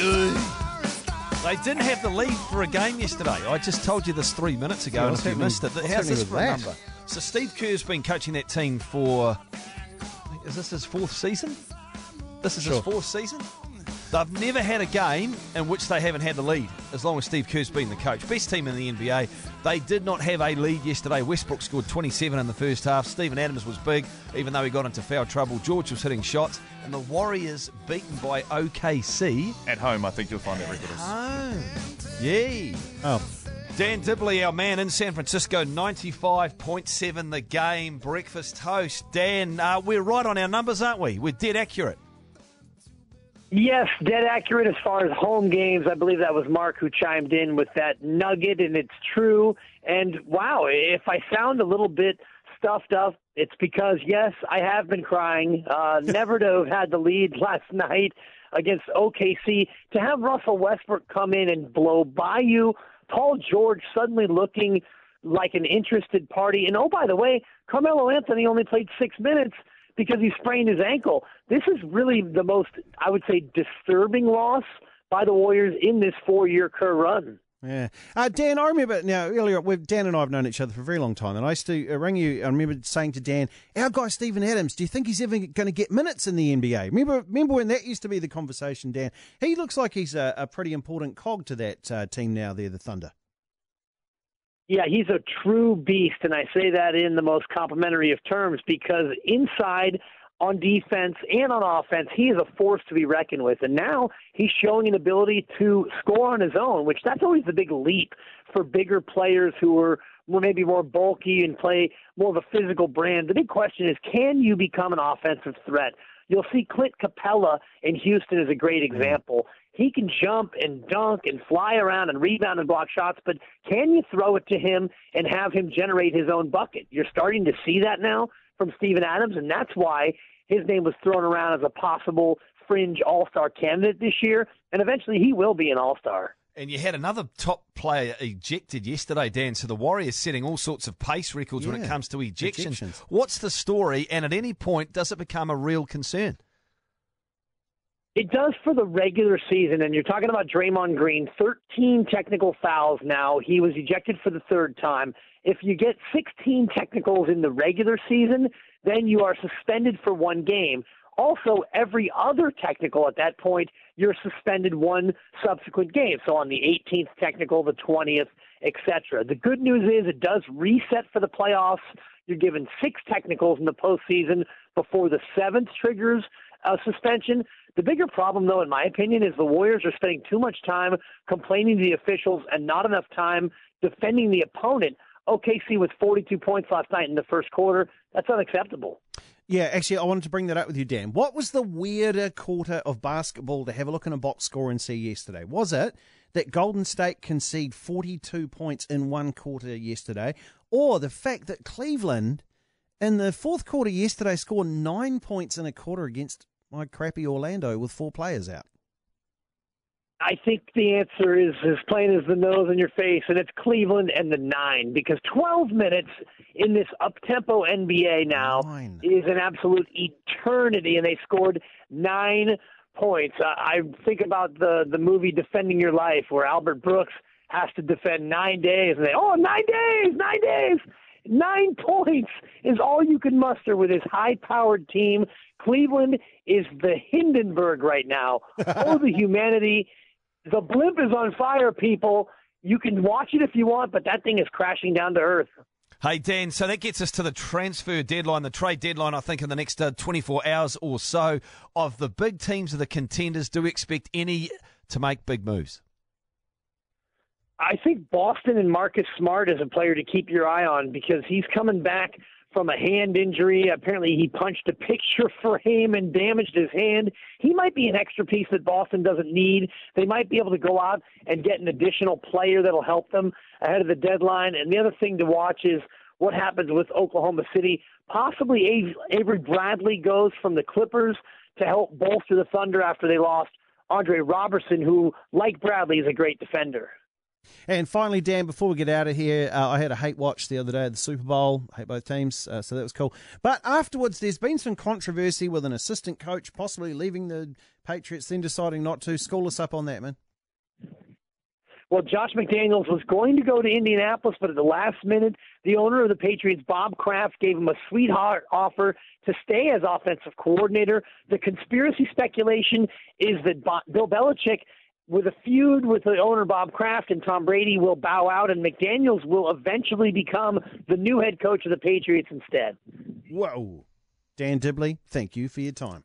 They didn't have the lead for a game yesterday. I just told you this three minutes ago, Yeah, and if you missed it, how's this for with a that? number? So Steve Kerr's been coaching that team for. Is this his fourth season? This is his fourth season. They've never had a game in which they haven't had the lead, as long as Steve Kerr's been the coach. Best team in the NBA. They did not have a lead yesterday. Westbrook scored 27 in the first half. Steven Adams was big, even though he got into foul trouble. George was hitting shots. And the Warriors beaten by OKC. At home, I think you'll find that record is. Home. Yay. Oh, Dan Dibley, our man in San Francisco, 95.7 the game, breakfast toast. Dan, uh, we're right on our numbers, aren't we? We're dead accurate. Yes, dead accurate as far as home games. I believe that was Mark who chimed in with that nugget, and it's true. And wow, if I sound a little bit stuffed up, it's because, yes, I have been crying. Uh, never to have had the lead last night against OKC. To have Russell Westbrook come in and blow by you, Paul George suddenly looking like an interested party. And oh, by the way, Carmelo Anthony only played six minutes because he sprained his ankle. This is really the most, I would say, disturbing loss by the Warriors in this four-year Kerr run. yeah. Uh, Dan, I remember now earlier. We've, Dan and I have known each other for a very long time, and I used to uh, ring you. I remember saying to Dan, "Our guy Steven Adams, do you think he's ever going to get minutes in the NBA?" Remember, remember when that used to be the conversation, Dan? He looks like he's a, a pretty important cog to that uh, team now. There, the Thunder. Yeah, he's a true beast, and I say that in the most complimentary of terms because inside on defense and on offense, he is a force to be reckoned with. And now he's showing an ability to score on his own, which that's always the big leap for bigger players who are maybe more bulky and play more of a physical brand. The big question is, can you become an offensive threat? You'll see Clint Capela in Houston is a great mm-hmm. example. He can jump and dunk and fly around and rebound and block shots, but can you throw it to him and have him generate his own bucket? You're starting to see that now from Steven Adams, and that's why his name was thrown around as a possible fringe all star candidate this year, and eventually he will be an all star. And you had another top player ejected yesterday, Dan. So the Warriors setting all sorts of pace records when it comes to ejections. Ejections. What's the story? And at any point, does it become a real concern? It does for the regular season, and you're talking about Draymond Green, 13 technical fouls now. He was ejected for the third time. If you get 16 technicals in the regular season, then you are suspended for one game. Also, every other technical at that point, you're suspended one subsequent game. So on the 18th technical, the 20th, etc. The good news is it does reset for the playoffs. You're given six technicals in the postseason before the seventh triggers a suspension. The bigger problem, though, in my opinion, is the Warriors are spending too much time complaining to the officials and not enough time defending the opponent. OKC with 42 points last night in the first quarter. That's unacceptable. Yeah, actually, I wanted to bring that up with you, Dan. What was the weirder quarter of basketball to have a look in a box score and see yesterday? Was it that Golden State conceded 42 points in one quarter yesterday, or the fact that Cleveland in the fourth quarter yesterday scored nine points in a quarter against my crappy Orlando with four players out? I think the answer is as plain as the nose on your face, and it's Cleveland and the nine, because 12 minutes in this up-tempo NBA now Nine. is an absolute eternity, and they scored nine points. Uh, I think about the the movie Defending Your Life, where Albert Brooks has to defend nine days, and they oh nine days, nine days. Nine points is all you can muster with this high powered team. Cleveland is the Hindenburg right now. Oh, the humanity. The blimp is on fire, people. You can watch it if you want, but that thing is crashing down to earth. Hey, Dan, so that gets us to the transfer deadline, the trade deadline, I think, in the next uh, 24 hours or so. Of the big teams of the contenders, do we expect any to make big moves? I think Boston and Marcus Smart is a player to keep your eye on because he's coming back from a hand injury. Apparently, he punched a picture frame and damaged his hand. He might be an extra piece that Boston doesn't need. They might be able to go out and get an additional player that'll help them ahead of the deadline. And the other thing to watch is what happens with Oklahoma City. Possibly Avery Bradley goes from the Clippers to help bolster the Thunder after they lost Andre Robertson, who, like Bradley, is a great defender. And finally, Dan, before we get out of here, uh, I had a hate watch the other day at the Super Bowl. I hate both teams, uh, so that was cool. But afterwards, there's been some controversy with an assistant coach possibly leaving the Patriots, then deciding not to. School us up on that, man. Well, Josh McDaniels was going to go to Indianapolis, but at the last minute, the owner of the Patriots, Bob Kraft, gave him a sweetheart offer to stay as offensive coordinator. The conspiracy speculation is that Bill Belichick with a feud with the owner Bob Kraft and Tom Brady will bow out, and McDaniels will eventually become the new head coach of the Patriots instead. Whoa. Dan Dibley, thank you for your time.